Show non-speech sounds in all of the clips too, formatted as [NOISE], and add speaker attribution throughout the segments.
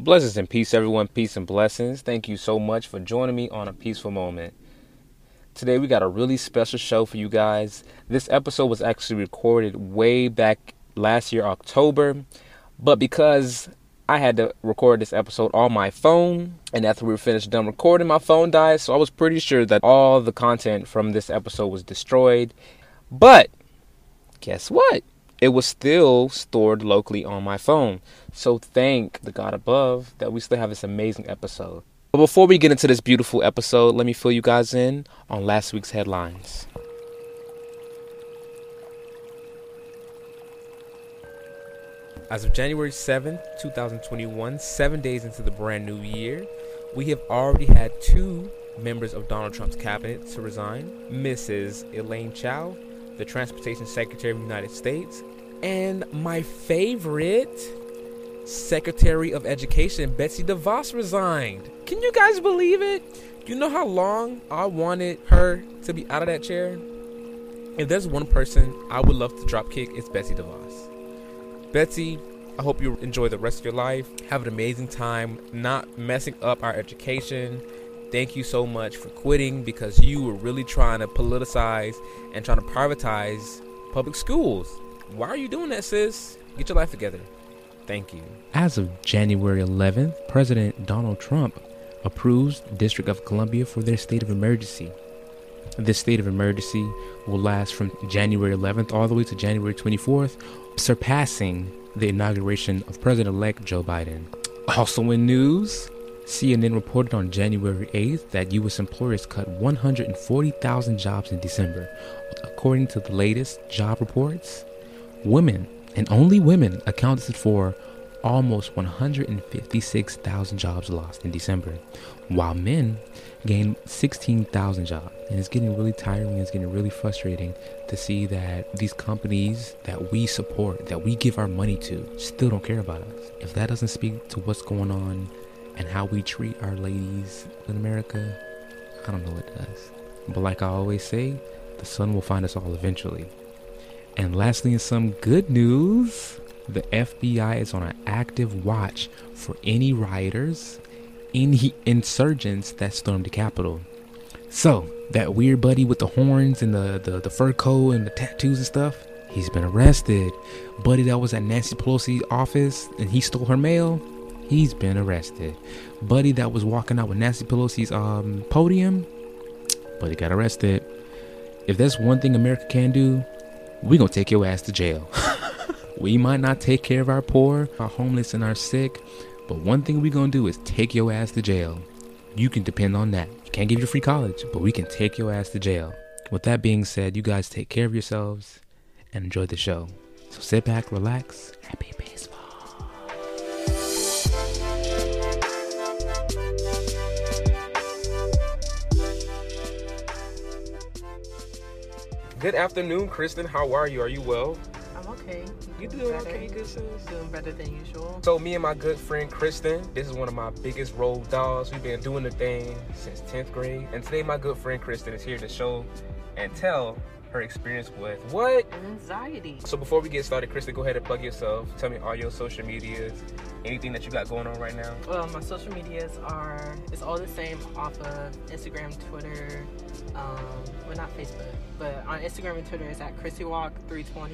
Speaker 1: Blessings and peace, everyone. Peace and blessings. Thank you so much for joining me on a peaceful moment. Today, we got a really special show for you guys. This episode was actually recorded way back last year, October, but because I had to record this episode on my phone, and after we were finished done recording, my phone died, so I was pretty sure that all the content from this episode was destroyed. But guess what? It was still stored locally on my phone. So thank the God above that we still have this amazing episode. But before we get into this beautiful episode, let me fill you guys in on last week's headlines. As of January 7th, 2021, seven days into the brand new year, we have already had two members of Donald Trump's cabinet to resign Mrs. Elaine Chao, the Transportation Secretary of the United States, and my favorite, Secretary of Education, Betsy DeVos, resigned. Can you guys believe it? You know how long I wanted her to be out of that chair? If there's one person I would love to drop kick, it's Betsy DeVos. Betsy, I hope you enjoy the rest of your life. Have an amazing time, not messing up our education. Thank you so much for quitting because you were really trying to politicize and trying to privatize public schools. Why are you doing that, sis? Get your life together. Thank you. As of January 11th, President Donald Trump approves District of Columbia for their state of emergency. This state of emergency will last from January 11th all the way to January 24th, surpassing the inauguration of President elect Joe Biden. Also in news, CNN reported on January 8th that U.S. employers cut 140,000 jobs in December. According to the latest job reports, women, and only women, accounted for almost 156,000 jobs lost in December, while men gained 16,000 jobs. And it's getting really tiring, it's getting really frustrating to see that these companies that we support, that we give our money to, still don't care about us. If that doesn't speak to what's going on and how we treat our ladies in America, I don't know what does. But like I always say, the sun will find us all eventually. And lastly, in some good news, the FBI is on an active watch for any rioters, any insurgents that stormed the Capitol. So, that weird buddy with the horns and the, the, the fur coat and the tattoos and stuff, he's been arrested. Buddy that was at Nancy Pelosi's office and he stole her mail, he's been arrested. Buddy that was walking out with Nancy Pelosi's um, podium, buddy got arrested. If there's one thing America can do, we gonna take your ass to jail. [LAUGHS] we might not take care of our poor, our homeless, and our sick, but one thing we gonna do is take your ass to jail. You can depend on that. You can't give you free college, but we can take your ass to jail. With that being said, you guys take care of yourselves and enjoy the show. So sit back, relax, happy baseball. Good afternoon, Kristen. How are you? Are you well?
Speaker 2: I'm okay.
Speaker 1: You doing okay, good sis?
Speaker 2: Doing better than usual.
Speaker 1: So me and my good friend Kristen, this is one of my biggest role dolls. We've been doing the thing since 10th grade. And today my good friend Kristen is here to show and tell her experience with what?
Speaker 2: Anxiety.
Speaker 1: So before we get started, Kristen, go ahead and plug yourself. Tell me all your social medias, anything that you got going on right now.
Speaker 2: Well, my social medias are it's all the same off of Instagram, Twitter, um, well not Facebook, but on Instagram and Twitter it's at ChrissyWalk320.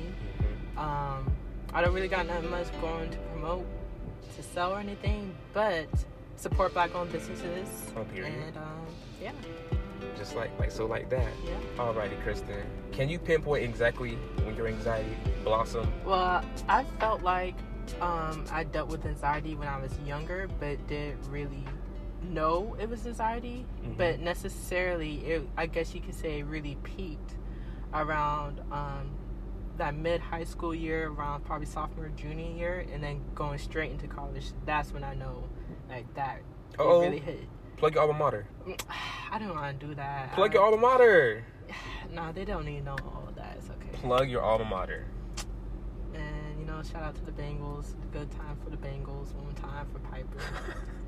Speaker 2: Um, I don't really got nothing much going to promote, to sell or anything, but support black-owned businesses.
Speaker 1: Oh, period.
Speaker 2: And um, yeah,
Speaker 1: Just like like so like that.
Speaker 2: yeah.
Speaker 1: Alrighty, Kristen. Can you pinpoint exactly when your anxiety blossomed?
Speaker 2: Well, I felt like um, I dealt with anxiety when I was younger, but didn't really know it was anxiety.
Speaker 1: Mhm.
Speaker 2: But necessarily, it, I guess you could say, it really peaked around um, that mid high school year, around probably sophomore, junior year, and then going straight into college. That's when I know, like that, it really hit.
Speaker 1: Plug your alma mater.
Speaker 2: I don't want to do that.
Speaker 1: Plug
Speaker 2: I-
Speaker 1: your alma mater. [SIGHS]
Speaker 2: No, they don't need to know all of that. It's okay.
Speaker 1: Plug your alma mater.
Speaker 2: And you know, shout out to the Bengals. Good time for the Bengals. One time for Piper. [LAUGHS]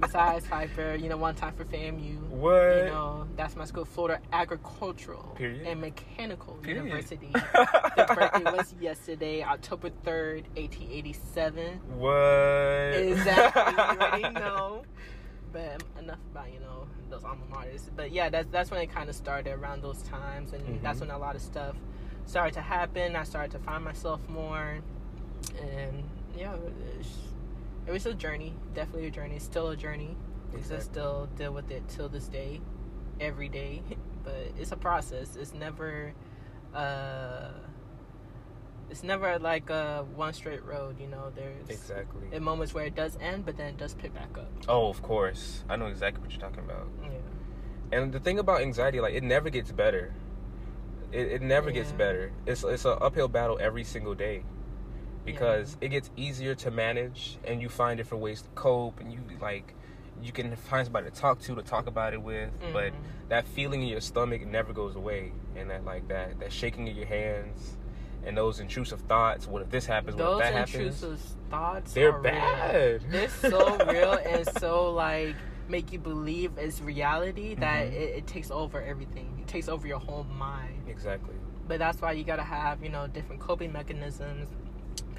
Speaker 2: Besides Piper, you know, one time for FAMU.
Speaker 1: What?
Speaker 2: You know, that's my school, Florida Agricultural
Speaker 1: Period.
Speaker 2: and Mechanical
Speaker 1: Period.
Speaker 2: University. [LAUGHS] the birthday was yesterday, October 3rd, 1887.
Speaker 1: What?
Speaker 2: Exactly. you [LAUGHS] already know. But enough about, you know, those alma maters. But yeah, that's that's when it kind of started around those times. And
Speaker 1: Mhm.
Speaker 2: that's when a lot of stuff started to happen. I started to find myself more. And yeah, it was, a journey. Definitely a journey. It's still a journey. Because I still deal with it till this day. Every day. [LAUGHS] But it's a process. It's never. Uh, it's never like a one straight road, you know. There's
Speaker 1: Exactly.
Speaker 2: in moments where it does end, but then it does pick back up.
Speaker 1: Oh, of course. I know exactly what you're talking about.
Speaker 2: Yeah.
Speaker 1: And the thing about anxiety, like it never gets better. It, it never gets better. It's it's an uphill battle every single day, because it gets easier to manage, and you find different ways to cope, and you like you can find somebody to talk to to talk about it with. But
Speaker 2: Mhm.
Speaker 1: that feeling in your stomach never goes away, and that like that that shaking of your hands, and those intrusive thoughts. What if this happens? What if that happens?
Speaker 2: Those intrusive thoughts
Speaker 1: They're
Speaker 2: are
Speaker 1: bad.
Speaker 2: Real. They're so real and so like make you believe it's reality that
Speaker 1: Mhm.
Speaker 2: it, it takes over everything. It takes over your whole mind.
Speaker 1: Exactly.
Speaker 2: But that's why you gotta have you know different coping mechanisms,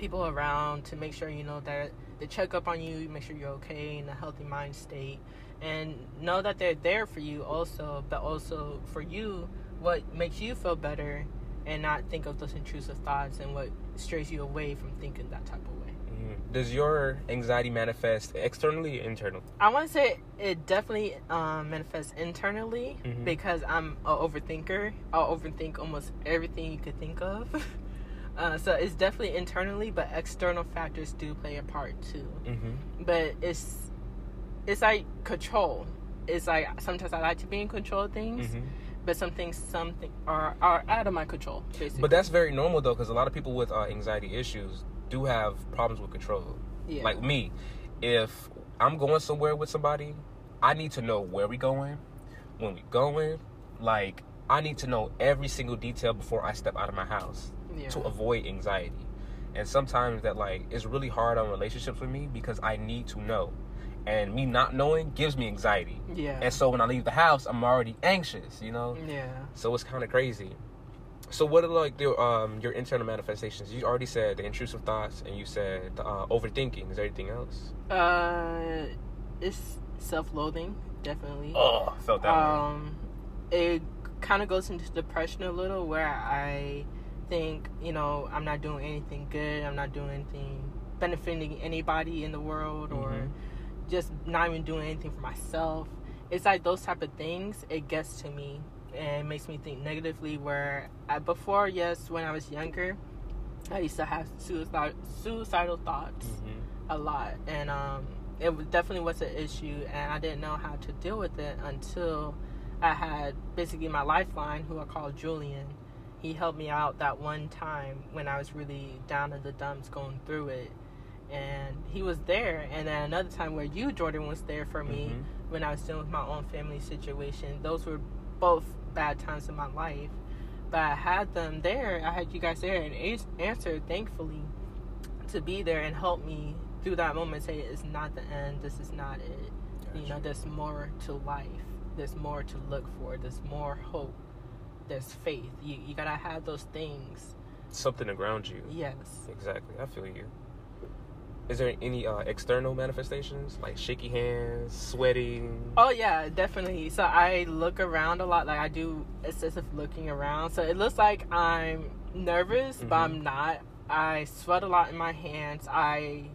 Speaker 2: people around to make sure you know that they check up on you, make sure you're okay in a healthy mind state, and know that they're there for you also. But also for you, what makes you feel better, and not think of those intrusive thoughts and what strays you away from thinking that type of way.
Speaker 1: Mhm. Does your anxiety manifest externally or internally?
Speaker 2: I want to say it definitely um, manifests internally
Speaker 1: Mhm.
Speaker 2: because I'm an overthinker. I'll overthink almost everything you could think of. [LAUGHS] uh, so it's definitely internally, but external factors do play a part too.
Speaker 1: Mm-hmm.
Speaker 2: But it's it's like control. It's like sometimes I like to be in control of things,
Speaker 1: Mm-hmm.
Speaker 2: but some things something are are out of my control. Basically,
Speaker 1: But that's very normal though, because a lot of people with uh, anxiety issues do have problems with control.
Speaker 2: yeah.
Speaker 1: Like me, if I'm going somewhere with somebody, I need to know where we going, when we going. Like I need to know every single detail before I step out of my house
Speaker 2: yeah.
Speaker 1: to avoid anxiety. And sometimes that like is really hard on relationships with me because I need to know. And me not knowing gives me anxiety.
Speaker 2: yeah.
Speaker 1: And so when I leave the house, I'm already anxious, you know?
Speaker 2: yeah.
Speaker 1: So it's kind of crazy. So what are like the, um, your internal manifestations? You already said the intrusive thoughts, and you said the, uh, overthinking. Is there anything else?
Speaker 2: Uh, it's self-loathing, definitely.
Speaker 1: Oh, felt that
Speaker 2: um, it kind of goes into depression a little, where I think you know I'm not doing anything good. I'm not doing anything benefiting anybody in the world, or
Speaker 1: Mhm.
Speaker 2: just not even doing anything for myself. It's like those type of things. It gets to me and makes me think negatively. Where I, before, yes, when I was younger, I used to have suicide, suicidal thoughts
Speaker 1: Mhm.
Speaker 2: a lot and um it definitely was an issue and i didn't know how to deal with it until i had basically my lifeline who i call julian he helped me out that one time when i was really down in the dumps going through it. And he was there and then another time where you jordan was there for me
Speaker 1: Mhm.
Speaker 2: when i was dealing with my own family situation. Those were both bad times in my life but i had them there. I had you guys there and ans- answered thankfully to be there and help me through that moment say it's not the end. This is not it. You know there's more to life. There's more to look for. There's more hope there's faith you, you gotta have those things
Speaker 1: Something to ground you.
Speaker 2: yes
Speaker 1: Exactly. I feel you. Is there any uh, external manifestations like shaky hands, sweating?
Speaker 2: oh yeah definitely so i look around a lot like i do excessive looking around so it looks like i'm nervous but
Speaker 1: Mhm.
Speaker 2: i'm not i sweat a lot in my hands i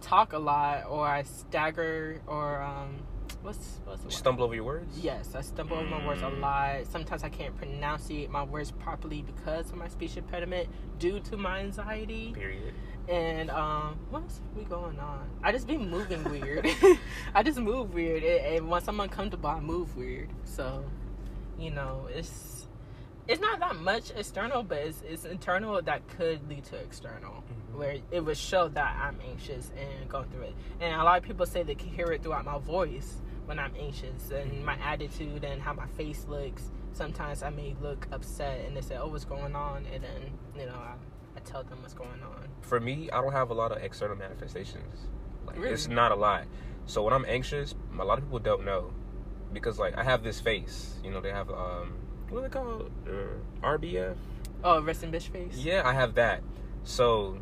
Speaker 2: talk a lot or i stagger or um what's what's the word?
Speaker 1: Stumble over your words?
Speaker 2: Yes, I stumble over my words a lot. Sometimes I can't pronunciate my words properly because of my speech impediment due to my anxiety.
Speaker 1: Period.
Speaker 2: And um, what's we going on? I just be moving weird. [LAUGHS] [LAUGHS] I just move weird, and, and once I'm uncomfortable, I move weird. So, you know, it's it's not that much external, but it's it's internal that could lead to external,
Speaker 1: Mhm.
Speaker 2: where it would show that I'm anxious and going through it. And a lot of people say they can hear it throughout my voice, when I'm anxious and my attitude and how my face looks. Sometimes I may look upset and they say, "Oh, what's going on?" And then you know I, I tell them what's going on.
Speaker 1: For me, I don't have a lot of external manifestations. Like
Speaker 2: Really?
Speaker 1: it's not a lot. So when I'm anxious, a lot of people don't know because like I have this face. You know, they have um what do they call? Uh, RBF.
Speaker 2: Oh, resting bitch face.
Speaker 1: Yeah, I have that. So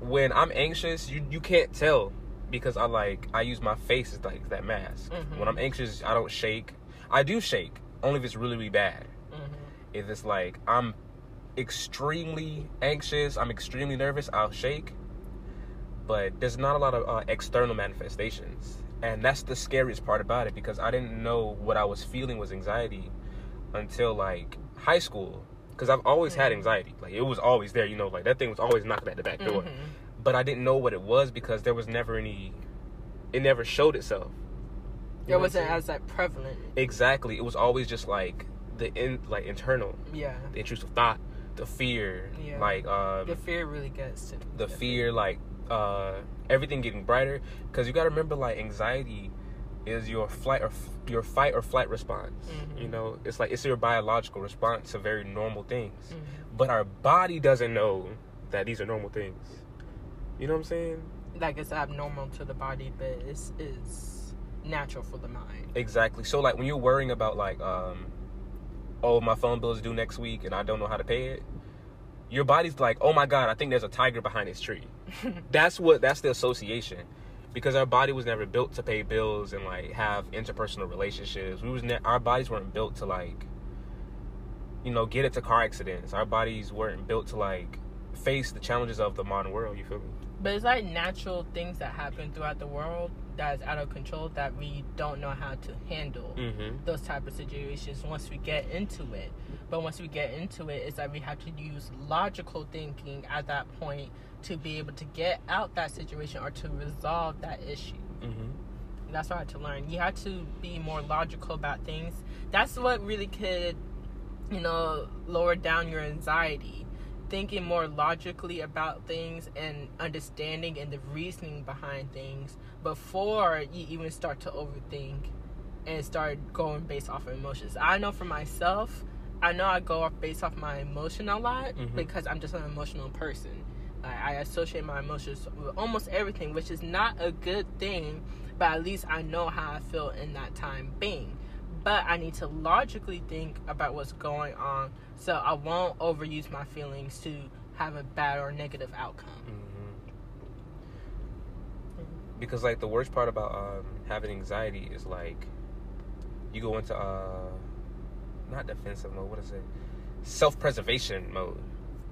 Speaker 1: when I'm anxious, you you can't tell because I like I use my face as like that mask.
Speaker 2: Mhm.
Speaker 1: When I'm anxious, I don't shake. I do shake only if it's really really bad.
Speaker 2: hmm
Speaker 1: If it's like I'm extremely anxious, I'm extremely nervous, I'll shake. But there's not a lot of uh, external manifestations, and that's the scariest part about it because I didn't know what I was feeling was anxiety until like high school. Because I've always had anxiety, like it was always there, you know, like that thing was always knocking at the back door. But I didn't know what it was because there was never any. It never showed itself. You
Speaker 2: wasn't as like prevalent.
Speaker 1: exactly. It was always just like the in like internal
Speaker 2: Yeah.
Speaker 1: the intrusive thought, the fear,
Speaker 2: Yeah.
Speaker 1: like um,
Speaker 2: The fear really gets to me.
Speaker 1: the fear, like uh, everything getting brighter. Because you got to remember, like anxiety is your flight or f- your fight or flight response.
Speaker 2: Mhm.
Speaker 1: You know, it's like it's your biological response to very normal things.
Speaker 2: Mhm.
Speaker 1: But our body doesn't know that these are normal things. You know what I'm saying?
Speaker 2: Like it's abnormal to the body, but it's it's natural for the mind.
Speaker 1: Exactly. So like when you're worrying about like um oh my phone bill is due next week and I don't know how to pay it, your body's like, "Oh my god, I think there's a tiger behind this tree." [LAUGHS] that's what that's the association. Because our body was never built to pay bills and like have interpersonal relationships. We was ne- our bodies weren't built to like you know, get into car accidents. Our bodies weren't built to like face the challenges of the modern world, you feel me?
Speaker 2: But it's like natural things that happen throughout the world that is out of control that we don't know how to handle
Speaker 1: Mhm.
Speaker 2: those type of situations once we get into it. But once we get into it, it's like we have to use logical thinking at that point to be able to get out that situation or to resolve that issue.
Speaker 1: Mhm.
Speaker 2: That's what I had to learn. You have to be more logical about things. That's what really could, you know, lower down your anxiety. Thinking more logically about things and understanding and the reasoning behind things before you even start to overthink and start going based off of emotions. I know for myself, I know I go off based off my emotion a lot
Speaker 1: Mhm.
Speaker 2: because I'm just an emotional person. I, I associate my emotions with almost everything, which is not a good thing, but at least I know how I feel in that time being. But I need to logically think about what's going on so I won't overuse my feelings to have a bad or negative outcome.
Speaker 1: Mhm. Because like the worst part about um, having anxiety is like you go into uh not defensive mode. What is it? Self preservation mode.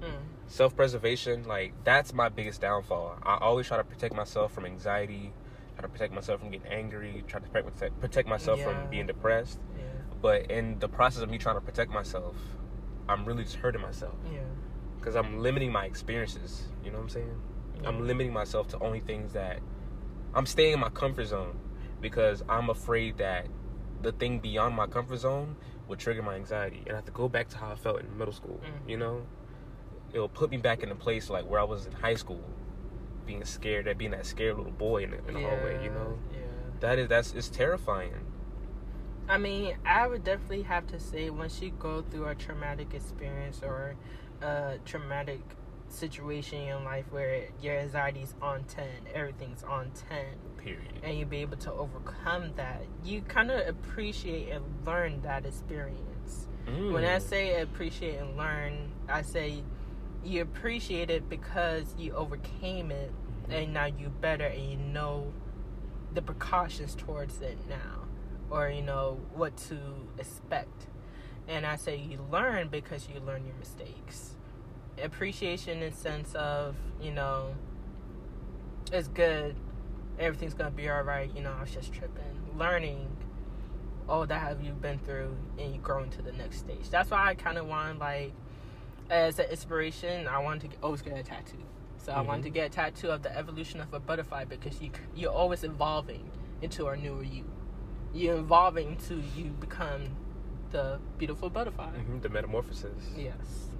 Speaker 2: Mm.
Speaker 1: Self preservation, like that's my biggest downfall. I always try to protect myself from anxiety. Try to protect myself from getting angry. Try to protect protect myself
Speaker 2: Yeah.
Speaker 1: from being depressed.
Speaker 2: Yeah.
Speaker 1: But in the process of me trying to protect myself, I'm really just hurting myself
Speaker 2: Yeah.
Speaker 1: because I'm limiting my experiences. You know what I'm saying? I'm limiting myself to only things that I'm staying in my comfort zone because I'm afraid that the thing beyond my comfort zone will trigger my anxiety, and I have to go back to how I felt in middle school.
Speaker 2: Mhm.
Speaker 1: You know, it'll put me back in a place like where I was in high school, being scared, that being that scared little boy in the, in the hallway. You know,
Speaker 2: Yeah.
Speaker 1: that is that's it's terrifying.
Speaker 2: I mean, I would definitely have to say once you go through a traumatic experience or a traumatic situation in life where your anxiety's on 10, everything's on 10,
Speaker 1: Period.
Speaker 2: and you be able to overcome that, you kind of appreciate and learn that experience. When I
Speaker 1: Mm.
Speaker 2: say appreciate and learn, I say you appreciate it because you overcame it and now you better and you know the precautions towards it now or you know what to expect. And I say you learn because you learn your mistakes. Appreciation in sense of, you know, it's good. Everything's gonna be alright, you know, I was just tripping. Learning all that have you been through and you grow into the next stage. That's why I kind of want like as an inspiration, I wanted to always get a tattoo. So I wanted to mm-hmm. get a tattoo of the evolution of a butterfly because you you're always evolving into a newer you. You're evolving to you become the beautiful butterfly.
Speaker 1: Mhm, The metamorphosis.
Speaker 2: Yes.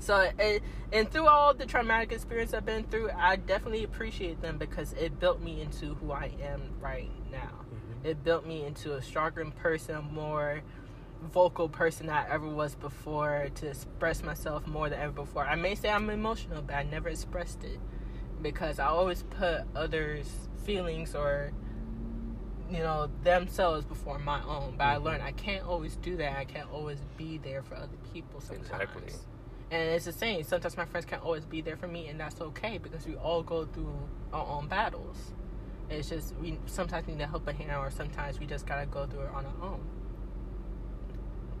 Speaker 2: So, and, and through all the traumatic experience I've been through, I definitely appreciate them because it built me into who I am right now.
Speaker 1: Mhm.
Speaker 2: it built me into a stronger person, more vocal person I ever was before to express myself more than ever before. I may say I'm emotional, but I never expressed it because I always put others' feelings or you know themselves before my own. But I learned I can't always do that. I can't always be there for other people sometimes.
Speaker 1: Exactly.
Speaker 2: And it's the same. Sometimes my friends can't always be there for me, and that's okay because we all go through our own battles. It's just we sometimes need to help a hand, or sometimes we just gotta go through it on our own.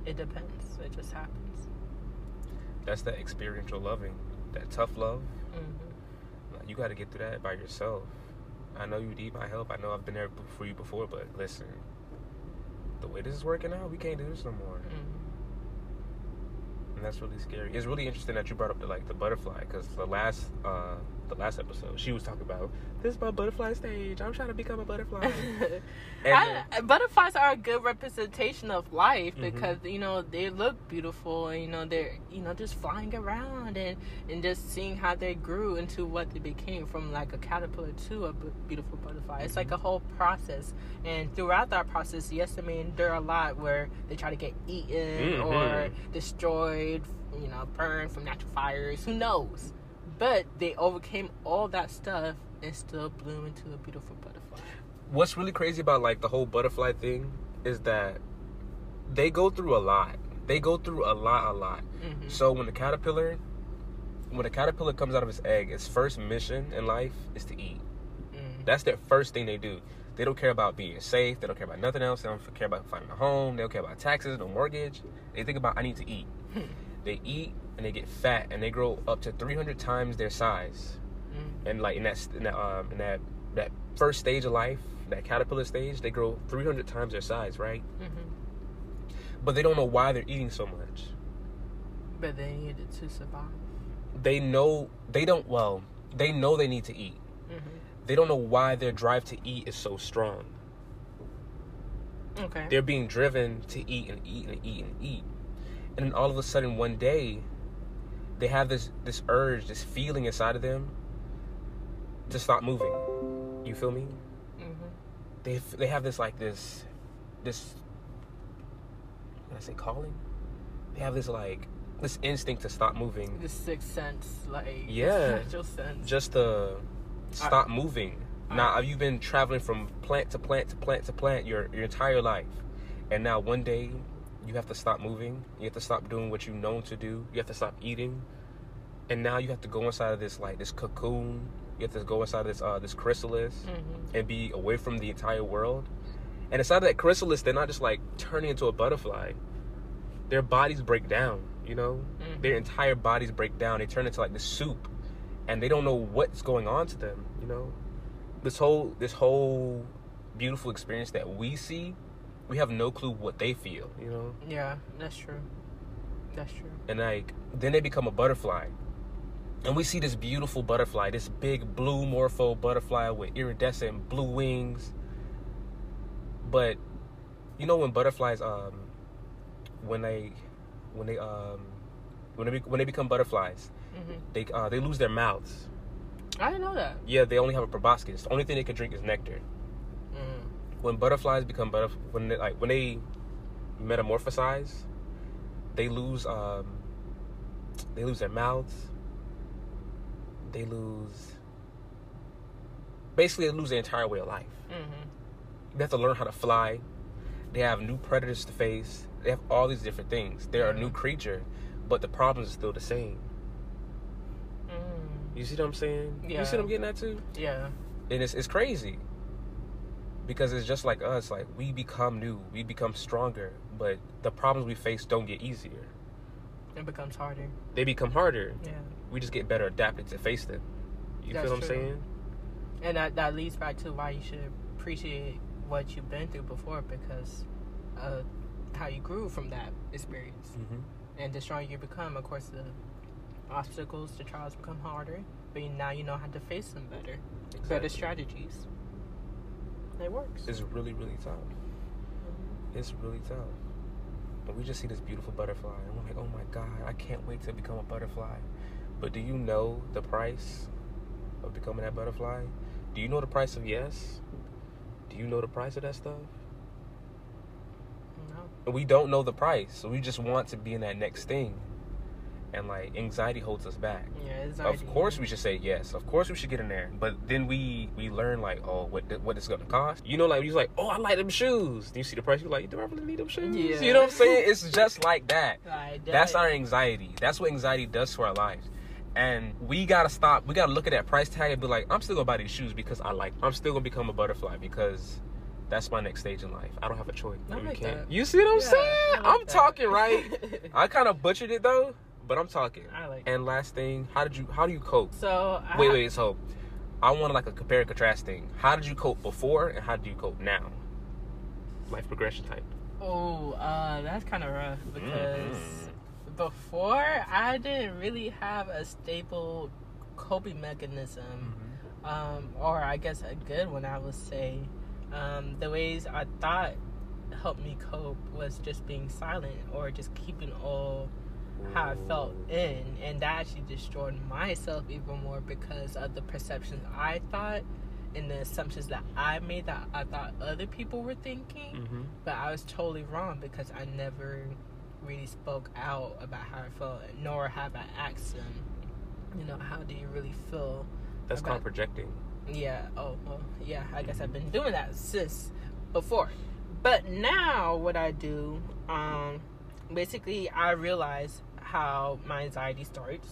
Speaker 2: It depends. It just happens.
Speaker 1: That's that experiential loving, that tough love.
Speaker 2: hmm
Speaker 1: You got to get through that by yourself. I know you need my help. I know I've been there for you before, but listen, the way this is working out, we can't do this no more.
Speaker 2: hmm
Speaker 1: and that's really scary. It's really interesting that you brought up the like the butterfly because the last uh the last episode she was talking about this is my butterfly stage. I'm trying to become a butterfly. [LAUGHS]
Speaker 2: I,
Speaker 1: then-
Speaker 2: butterflies are a good representation of life
Speaker 1: Mhm.
Speaker 2: because you know they look beautiful and you know they're you know just flying around and and just seeing how they grew into what they became from like a caterpillar to a beautiful butterfly. It's like a whole process, and throughout that process, yes, I mean there are a lot where they try to get eaten or
Speaker 1: Mhm.
Speaker 2: destroyed, you know, burned from natural fires. Who knows? But they overcame all that stuff and still bloom into a beautiful butterfly.
Speaker 1: what's really crazy about like the whole butterfly thing is that they go through a lot. They go through a lot, a lot.
Speaker 2: Mhm.
Speaker 1: So when the caterpillar, when the caterpillar comes out of its egg, its first mission in life is to eat.
Speaker 2: Mm.
Speaker 1: That's their first thing they do. They don't care about being safe. They don't care about nothing else. They don't care about finding a home. They don't care about taxes, no mortgage. They think about I need to eat. [LAUGHS] they eat and they get fat and they grow up to 300 times their size.
Speaker 2: Mm.
Speaker 1: And like in that in that um, in that that first stage of life, that caterpillar stage, they grow 300 times their size, right?
Speaker 2: hmm
Speaker 1: But they don't know why they're eating so much.
Speaker 2: But they need it to survive.
Speaker 1: They know they don't well. They know they need to eat.
Speaker 2: hmm
Speaker 1: They don't know why their drive to eat is so strong.
Speaker 2: Okay.
Speaker 1: they're being driven to eat and eat and eat and eat and then all of a sudden one day they have this this urge this feeling inside of them to stop moving. You feel me?
Speaker 2: Hmm
Speaker 1: they they have this like this this can i say calling? They have this like this instinct to stop moving.
Speaker 2: The sixth sense, like
Speaker 1: Yeah.
Speaker 2: sense.
Speaker 1: just to stop moving. Now you've been traveling from plant to plant to plant to plant your your entire life? And now one day you have to stop moving. You have to stop doing what you known to do. You have to stop eating. And now you have to go inside of this like this cocoon. You have to go inside of this uh this chrysalis
Speaker 2: hmm
Speaker 1: and be away from the entire world. And inside of that chrysalis they're not just like turning into a butterfly. Their bodies break down you know?
Speaker 2: Mhm.
Speaker 1: their entire bodies break down. They turn into like this soup. And they don't know what's going on to them you know? This whole this whole beautiful experience that we see we have no clue what they feel you know
Speaker 2: Yeah, that's true. That's true.
Speaker 1: and like then they become a butterfly and we see this beautiful butterfly this big blue morpho butterfly with iridescent blue wings but you know when butterflies um when they when they um when they, when they become butterflies
Speaker 2: hmm
Speaker 1: they uh, they lose their mouths
Speaker 2: I didn't know that.
Speaker 1: yeah they only have a proboscis the only thing they can drink is nectar. When butterflies become butterf- when they, like when they metamorphosize, they lose um they lose their mouths. They lose basically they lose their entire way of life.
Speaker 2: hmm
Speaker 1: They have to learn how to fly. They have new predators to face. They have all these different things. They're a new creature, but the problems are still the same.
Speaker 2: Mm.
Speaker 1: You see what I'm saying? Yeah. You see what I'm getting at too?
Speaker 2: Yeah.
Speaker 1: and it's, it's crazy because it's just like us like we become new we become stronger but the problems we face don't get easier
Speaker 2: It becomes harder.
Speaker 1: they become harder
Speaker 2: Yeah.
Speaker 1: we just get better adapted to face them you
Speaker 2: That's
Speaker 1: feel what i'm saying
Speaker 2: And that, that leads back to why you should appreciate what you've been through before because of how you grew from that experience.
Speaker 1: mm-hmm.
Speaker 2: And the stronger you become, of course, the obstacles, the trials become harder, but now you know how to face them better. Better strategies. It works.
Speaker 1: it's really really tough mm-hmm. it's really tough but we just see this beautiful butterfly and we're like oh my god i can't wait to become a butterfly. But do you know the price of becoming that butterfly? Do you know the price of yes? Do you know the price of that stuff? No. we don't know the price, so we just want to be in that next thing, and like anxiety holds us back.
Speaker 2: Yeah, anxiety.
Speaker 1: Of course, we should say yes. Of course, we should get in there. But then we we learn like, oh, what th- what it's gonna cost. You know, like you're like, oh, I like them shoes. Then you see the price, you're like, do I really need them shoes?
Speaker 2: Yeah.
Speaker 1: You know what I'm saying? It's just like that. [LAUGHS] That's our anxiety. That's what anxiety does to our lives. And we gotta stop. We gotta look at that price tag and be like, I'm still gonna buy these shoes because I like. I'm still gonna become a butterfly because that's my next stage in life. I don't have a choice.
Speaker 2: I
Speaker 1: You
Speaker 2: like
Speaker 1: can't-
Speaker 2: that.
Speaker 1: You see what I'm
Speaker 2: Yeah,
Speaker 1: saying?
Speaker 2: Like
Speaker 1: I'm
Speaker 2: that.
Speaker 1: talking right. [LAUGHS] I kind of butchered it though, but I'm talking.
Speaker 2: I like
Speaker 1: And last thing, how did you? How do you cope?
Speaker 2: So I
Speaker 1: Wait, wait. So, I want like a compare and contrast thing. How did you cope before, and how do you cope now? Life progression type.
Speaker 2: Oh, uh, that's kind of rough because
Speaker 1: Mhm.
Speaker 2: before I didn't really have a stable coping mechanism, um, or I guess a good one, I would say. Um, the ways I thought helped me cope was just being silent or just keeping all how I felt in, and that actually destroyed myself even more because of the perceptions I thought and the assumptions that I made that I thought other people were thinking
Speaker 1: Mm-hmm.
Speaker 2: but I was totally wrong because I never really spoke out about how I felt, nor have I asked them, you know, how do you really feel?
Speaker 1: That's
Speaker 2: about-
Speaker 1: called projecting.
Speaker 2: Yeah, oh, well, yeah, I guess I've been doing that since before. But now, what I do, um, basically, I realize how my anxiety starts.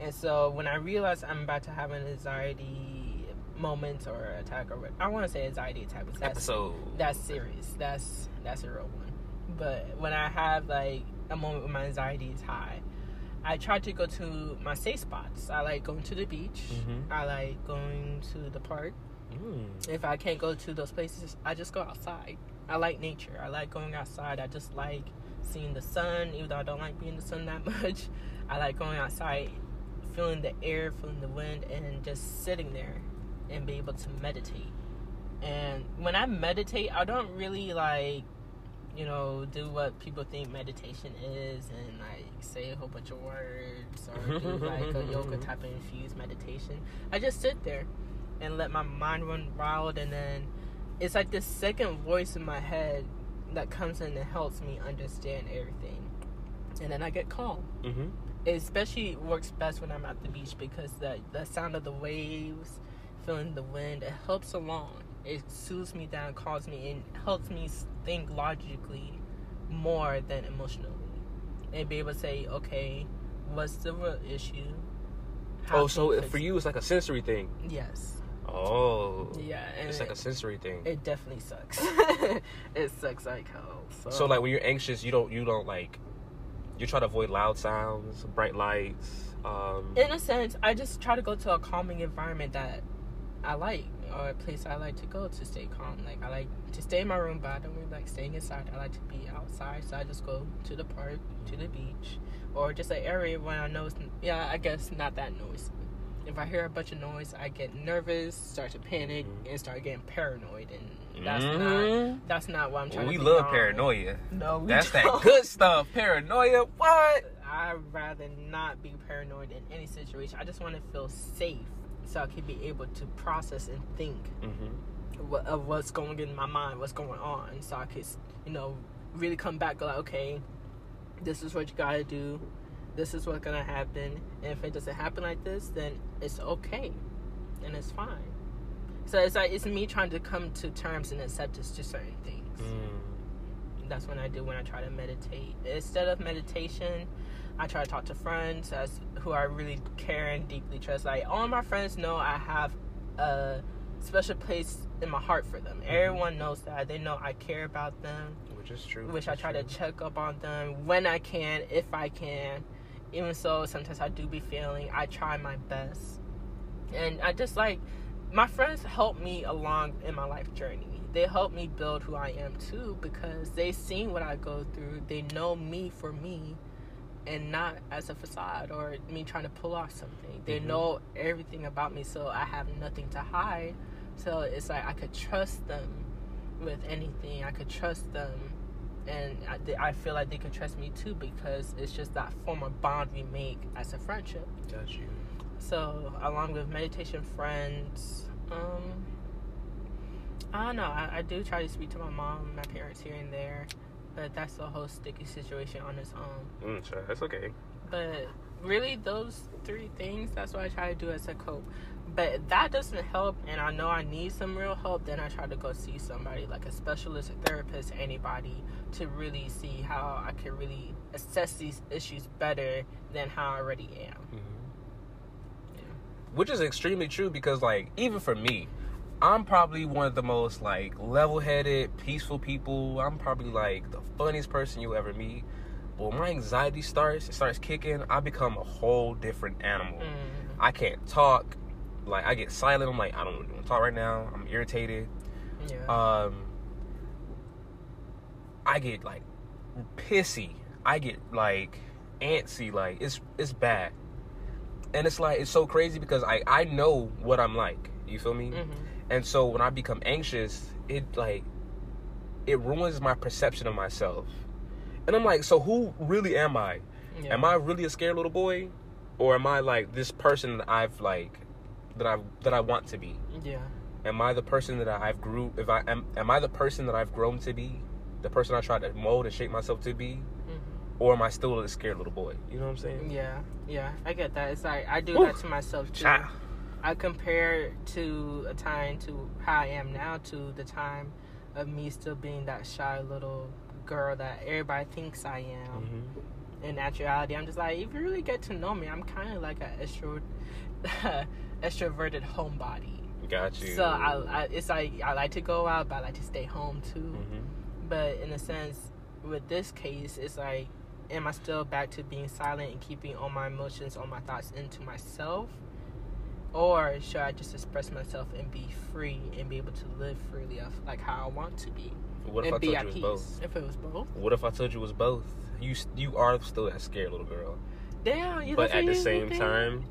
Speaker 2: And so when I realize I'm about to have an anxiety moment or attack, or I want to say anxiety attack, but that's
Speaker 1: Episode.
Speaker 2: that's serious. That's that's a real one. But when I have like a moment when my anxiety is high, I try to go to my safe spots. I like going to the beach.
Speaker 1: Mhm.
Speaker 2: I like going to the park.
Speaker 1: Mm.
Speaker 2: If I can't go to those places, I just go outside. I like nature. I like going outside. I just like seeing the sun, even though I don't like being in the sun that [LAUGHS] much. I like going outside, feeling the air, feeling the wind, and just sitting there and be able to meditate. And when I meditate, I don't really like, you know, do what people think meditation is and like say a whole bunch of words or do [LAUGHS] like a yoga type of infused meditation. I just sit there and let my mind run wild and then it's like this second voice in my head that comes in and helps me understand everything. And then I get calm.
Speaker 1: Mm-hmm.
Speaker 2: It especially works best when I'm at the beach because the the sound of the waves, feeling the wind, it helps along. It soothes me down, calms me, and helps me think logically more than emotionally, and be able to say, okay, what's the real issue? How
Speaker 1: Oh, so for you, it's like a sensory thing.
Speaker 2: yes,
Speaker 1: Oh.
Speaker 2: yeah,
Speaker 1: It's like a sensory thing.
Speaker 2: it definitely sucks. [LAUGHS] it sucks like hell. So,
Speaker 1: So like when you're anxious, you don't you don't like you try to avoid loud sounds, bright lights. Um,
Speaker 2: in a sense, I just try to go to a calming environment that I like, or a place I like to go to stay calm. Like I like to stay in my room, but I don't really like staying inside. I like to be outside, so I just go to the park, to the beach, or just an area where I know it's yeah, I guess not that noisy. If I hear a bunch of noise, I get nervous, start to panic, and start getting paranoid, and that's
Speaker 1: Mhm.
Speaker 2: not that's not what I'm trying
Speaker 1: we
Speaker 2: to.
Speaker 1: love
Speaker 2: on.
Speaker 1: paranoia.
Speaker 2: No, we
Speaker 1: That's that
Speaker 2: don't.
Speaker 1: good stuff. Paranoia. What?
Speaker 2: I'd rather not be paranoid in any situation. I just want to feel safe so I can be able to process and think
Speaker 1: Mm-hmm.
Speaker 2: what, of what's going in my mind, what's going on, so I could, you know, really come back go like, okay, this is what you gotta do, this is what's gonna happen, and if it doesn't happen like this, then it's okay, and it's fine. So it's like it's me trying to come to terms and acceptance to certain things
Speaker 1: Mm.
Speaker 2: that's when I do when I try to meditate. Instead of meditation, I try to talk to friends as who I really care and deeply trust. Like all my friends know I have a special place in my heart for them. Everyone knows that. They know I care about them.
Speaker 1: Which is true.
Speaker 2: Which I try to check up on them when I can, if I can. Even so, sometimes I do be failing. I try my best, and I just like my friends help me along in my life journey. They help me build who I am too because they seen what I go through. They know me for me and not as a facade or me trying to pull off something. They
Speaker 1: Mhm.
Speaker 2: know everything about me so I have nothing to hide. So it's like I could trust them with anything. I could trust them and I, I feel like they can trust me too because it's just that form of bond we make as a friendship.
Speaker 1: Got you.
Speaker 2: So, along with meditation friends, um, I don't know. I, I do try to speak to my mom, my parents here and there, but that's a whole sticky situation on its own.
Speaker 1: Mm, sure, that's okay.
Speaker 2: But really, those three things, that's what I try to do as a cope. But if that doesn't help, and I know I need some real help, then I try to go see somebody, like a specialist, a therapist, anybody, to really see how I can really assess these issues better than how I already am.
Speaker 1: which is extremely true because like even for me i'm probably one of the most like level-headed peaceful people. I'm probably like the funniest person you'll ever meet. But when my anxiety starts it starts kicking i become a whole different animal.
Speaker 2: Mm.
Speaker 1: i can't talk like i get silent i'm like i don't really want to talk right now i'm irritated
Speaker 2: Yeah.
Speaker 1: um I get like pissy. I get like antsy. Like it's it's bad, and it's like it's so crazy because I I know what I'm like. You feel me?
Speaker 2: Mm-hmm.
Speaker 1: And so when I become anxious, it like it ruins my perception of myself. And I'm like, so who really am I?
Speaker 2: Yeah.
Speaker 1: Am I really a scared little boy, or am I like this person that I've like that I that I want to be?
Speaker 2: Yeah.
Speaker 1: am I the person that I've grew if I am am I the person that I've grown to be? The person I tried to mold and shape myself to be?
Speaker 2: Mhm.
Speaker 1: Or am I still a scared little boy? You know what I'm saying?
Speaker 2: Yeah, yeah, I get that. It's like I do
Speaker 1: Woo.
Speaker 2: that to myself too.
Speaker 1: Child.
Speaker 2: I compare to a time to how I am now to the time of me still being that shy little girl that everybody thinks I am.
Speaker 1: Mhm.
Speaker 2: In actuality, I'm just like, if you really get to know me, I'm kind of like an extro, [LAUGHS] extroverted homebody.
Speaker 1: Got you.
Speaker 2: So I, I, it's like I like to go out, but I like to stay home too.
Speaker 1: Mhm.
Speaker 2: But in a sense, with this case, it's like, am I still back to being silent and keeping all my emotions, all my thoughts into myself? Or should I just express myself and be free and be able to live freely of like how I want to be?
Speaker 1: What if I told you it was both?
Speaker 2: If it was both.
Speaker 1: What if I told you it was both? You you are still that scared little girl,
Speaker 2: Damn, you
Speaker 1: but at the same
Speaker 2: think?
Speaker 1: time,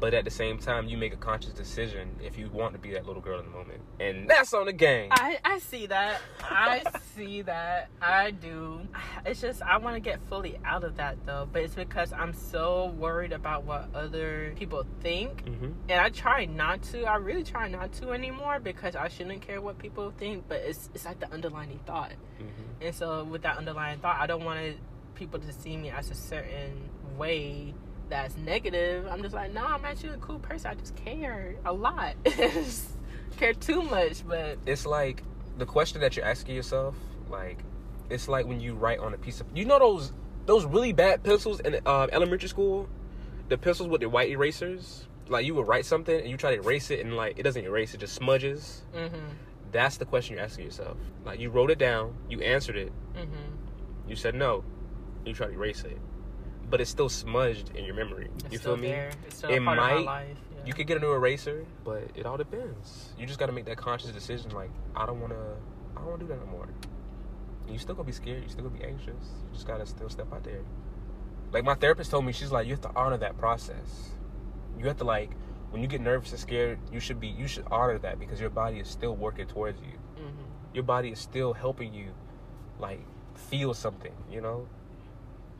Speaker 1: but at the same time, you make a conscious decision if you want to be that little girl in the moment, and that's on the game.
Speaker 2: I, I see that. I see that. I do. It's just I want to get fully out of that though, but it's because I'm so worried about what other people think.
Speaker 1: hmm
Speaker 2: And I try not to. I really try not to anymore because I shouldn't care what people think, but it's it's like the underlying thought.
Speaker 1: hmm
Speaker 2: And so with that underlying thought, I don't want people to see me as a certain way that's negative. I'm just like, no, I'm actually a cool person. I just care a lot. [LAUGHS] care too much, but
Speaker 1: It's like the question that you're asking yourself, like it's like when you write on a piece of you know those those really bad pencils in uh, elementary school, the pencils with the white erasers. Like you would write something and you try to erase it and like it doesn't erase, it just smudges.
Speaker 2: mhm,
Speaker 1: That's the question you're asking yourself. Like you wrote it down, you answered it,
Speaker 2: mhm.
Speaker 1: you said no, you try to erase it, but it's still smudged in your memory.
Speaker 2: It's
Speaker 1: you
Speaker 2: still
Speaker 1: feel me?
Speaker 2: there. It's still
Speaker 1: It
Speaker 2: a part of
Speaker 1: might-
Speaker 2: my life. Yeah.
Speaker 1: You could get a new eraser, but it all depends. You just got to make that conscious decision. Like, I don't want to, I don't want to do that no more. You still gonna be scared. You still gonna be anxious. You just gotta still step out there. Like my therapist told me, she's like, you have to honor that process. You have to like, when you get nervous and scared, you should be, you should honor that because your body is still working towards you.
Speaker 2: Mhm.
Speaker 1: Your body is still helping you, like, feel something. You know.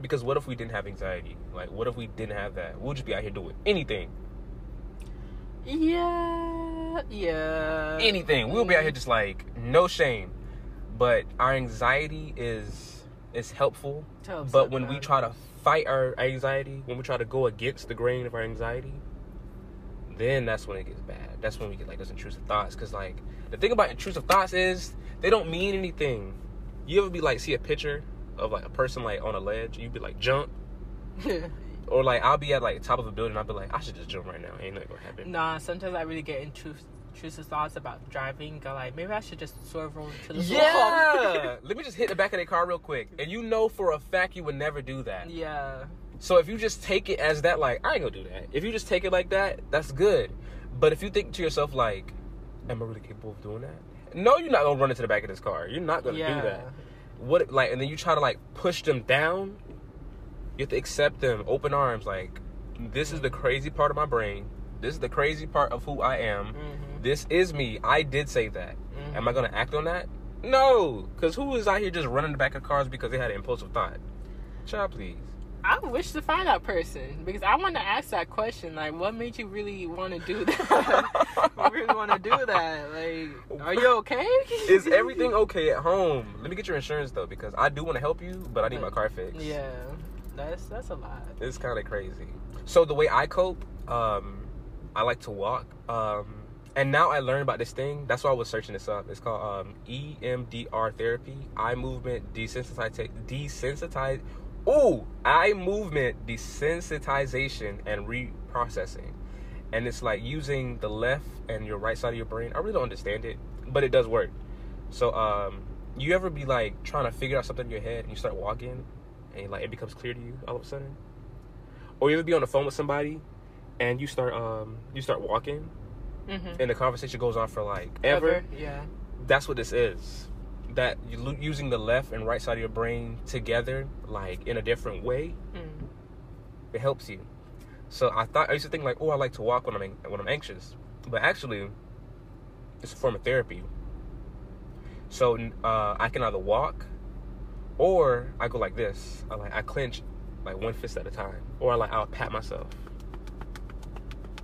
Speaker 1: Because what if we didn't have anxiety? Like, what if we didn't have that? We'll just be out here doing anything.
Speaker 2: Yeah, yeah.
Speaker 1: anything. We'll be out here just like no shame. But our anxiety is is helpful. But when we try to fight our anxiety, when we try to go against the grain of our anxiety, then that's when it gets bad. That's when we get like those intrusive thoughts. Cause like the thing about intrusive thoughts is they don't mean anything. You ever be like see a picture of like a person like on a ledge, you'd be like jump, [LAUGHS] or like I'll be at like the top of a building, I'll be like I should just jump right now. Ain't nothing gonna happen.
Speaker 2: nah, sometimes I really get intrus- intrusive thoughts about driving. Go like, maybe I should just swerve over to the
Speaker 1: Yeah. [LAUGHS] Let me just hit the back of their car real quick. And you know for a fact you would never do that.
Speaker 2: yeah.
Speaker 1: So if you just take it as that, like, I ain't gonna do that. If you just take it like that, that's good. But if you think to yourself, like, am I really capable of doing that? No, you're not gonna run into the back of this car. You're not gonna
Speaker 2: Yeah.
Speaker 1: do that. What like and then you try to like push them down, you have to accept them, open arms, like this is the crazy part of my brain. This is the crazy part of who I am.
Speaker 2: Mhm.
Speaker 1: This is me. I did say that.
Speaker 2: Mhm.
Speaker 1: Am I gonna act on that? No, because who is out here just running the back of cars because they had an impulsive thought? Child, please.
Speaker 2: I wish to find that person because I want to ask that question. Like, what made you really want to do [LAUGHS] that? really want to do that? Like, are you okay? [LAUGHS]
Speaker 1: Is everything okay at home? Let me get your insurance though, because I do want to help you, but I need my car fixed.
Speaker 2: Yeah, that's that's a lot.
Speaker 1: It's kind of crazy. So the way I cope, um, I like to walk. Um, and now I learned about this thing. That's why I was searching this up. It's called um, EMDR therapy, eye movement desensitize, desensitize. Ooh, eye movement desensitization and reprocessing. And it's like using the left and your right side of your brain. I really don't understand it, but it does work. So, um, you ever be like trying to figure out something in your head and you start walking and like it becomes clear to you all of a sudden? Or you ever be on the phone with somebody and you start um you start walking
Speaker 2: Mm-hmm.
Speaker 1: and the conversation goes on for like ever.
Speaker 2: Yeah.
Speaker 1: That's what this is. That using the left and right side of your brain together, like in a different way,
Speaker 2: Mm.
Speaker 1: it helps you. So I thought I used to think like, oh, I like to walk when I'm when I'm anxious, but actually, it's a form of therapy. So uh, I can either walk, or I go like this. I like I clench like one fist at a time, or I like I'll pat myself.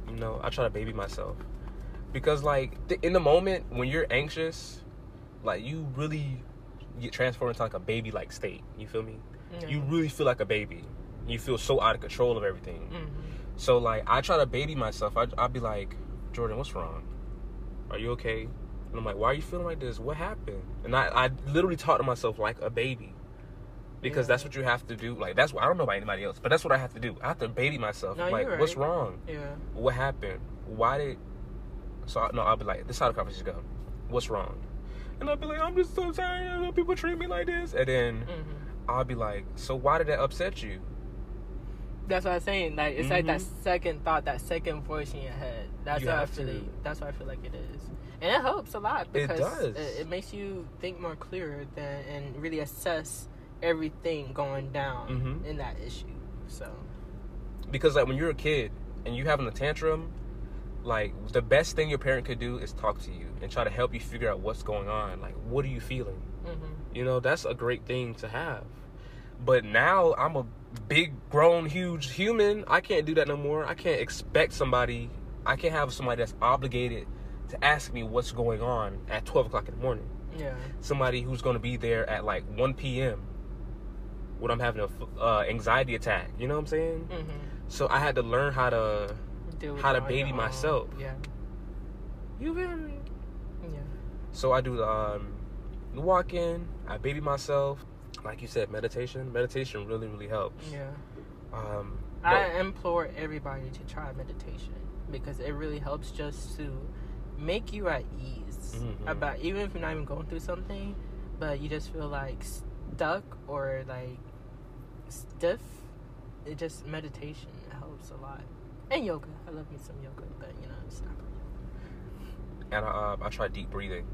Speaker 1: You know, I try to baby myself because like th- in the moment when you're anxious, like you really get transformed into like a baby like state. You feel me?
Speaker 2: Yeah.
Speaker 1: You really feel like a baby. You feel so out of control of everything.
Speaker 2: Mhm.
Speaker 1: So like I try to baby myself. I I'll be like, Jordan, what's wrong? Are you okay? And I'm like, why are you feeling like this? What happened? And I, I literally talk to myself like a baby. Because
Speaker 2: Yeah.
Speaker 1: that's what you have to do. Like that's what I don't know about anybody else, but that's what I have to do. I have to baby myself.
Speaker 2: No,
Speaker 1: like,
Speaker 2: you're
Speaker 1: what's wrong?
Speaker 2: Yeah.
Speaker 1: What happened? Why did so I, no, I'll be like, this is how the conversation go. What's wrong? And I'll be like, I'm just so tired of people treat me like this. And then
Speaker 2: hmm
Speaker 1: I'll be like, so why did that upset you?
Speaker 2: That's what I'm saying. Like, it's like that
Speaker 1: Mhm.
Speaker 2: second thought, that second voice in your head. That's
Speaker 1: You
Speaker 2: what I feel. Like, that's what I feel like it is, and it helps a lot
Speaker 1: It
Speaker 2: because
Speaker 1: does.
Speaker 2: It, it makes you think more clearer than and really assess everything going down
Speaker 1: Mhm.
Speaker 2: in that issue. So.
Speaker 1: because like when you're a kid and you having a tantrum like the best thing your parent could do is talk to you and try to help you figure out what's going on. Like what are you feeling?
Speaker 2: Hmm
Speaker 1: you know that's a great thing to have. But now i'm a big grown huge human. I can't do that no more. I can't expect somebody i can't have somebody that's obligated to ask me what's going on at 12 o'clock in the morning.
Speaker 2: Yeah.
Speaker 1: somebody who's going to be there at like 1 p.m when i'm having a uh, anxiety attack. You know what i'm saying?
Speaker 2: Hmm
Speaker 1: so i had to learn how to
Speaker 2: Deal
Speaker 1: How to baby myself.
Speaker 2: Yeah.
Speaker 1: you feel me
Speaker 2: Yeah.
Speaker 1: So I do the um, walk in. I baby myself. Like you said, meditation. Meditation really, really helps.
Speaker 2: Yeah.
Speaker 1: Um,
Speaker 2: I implore everybody to try meditation because it really helps just to make you at ease
Speaker 1: Mhm.
Speaker 2: about even if you're not even going through something, but you just feel like stuck or like stiff. It just meditation helps a lot, and yoga. I love me some yoga, but you know it's not.
Speaker 1: and I, uh, I try deep breathing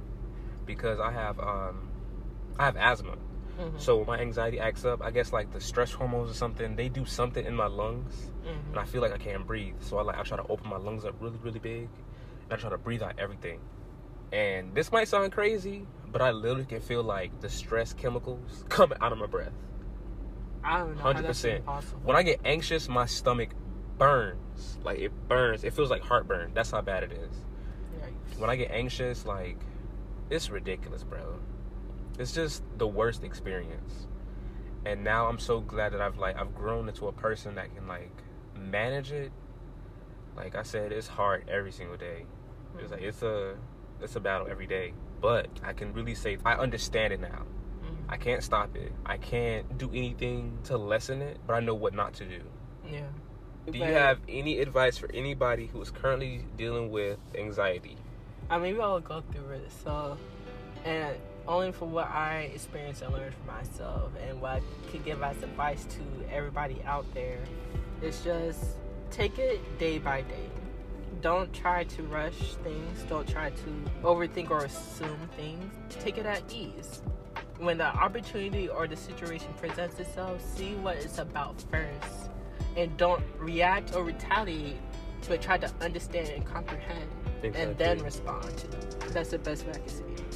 Speaker 1: because I have um, I have asthma.
Speaker 2: Mhm.
Speaker 1: So when my anxiety acts up, I guess like the stress hormones or something, they do something in my lungs,
Speaker 2: Mhm.
Speaker 1: and I feel like I can't breathe. So I like I try to open my lungs up really, really big, and I try to breathe out everything. And this might sound crazy, but I literally can feel like the stress chemicals [LAUGHS] coming out of my breath.
Speaker 2: I don't know.
Speaker 1: Hundred percent. When I get anxious, my stomach burns. Like it burns. It feels like heartburn. That's how bad it is.
Speaker 2: Yikes.
Speaker 1: When I get anxious, like it's ridiculous, bro. It's just the worst experience. And now I'm so glad that I've like I've grown into a person that can like manage it. Like I said, it's hard every single day. It's like it's a it's a battle every day. But I can really say I understand it now.
Speaker 2: Mhm.
Speaker 1: I can't stop it. I can't do anything to lessen it, but I know what not to do.
Speaker 2: Yeah.
Speaker 1: Do you have any advice for anybody who is currently dealing with anxiety?
Speaker 2: I mean, we all go through it. So, and only for what I experienced and learned for myself, and what I could give as advice to everybody out there, it's just take it day by day. Don't try to rush things. Don't try to overthink or assume things. Take it at ease. When the opportunity or the situation presents itself, see what it's about first, and don't react or retaliate, but try to understand and comprehend and then respond to. That's the best way I can say. it.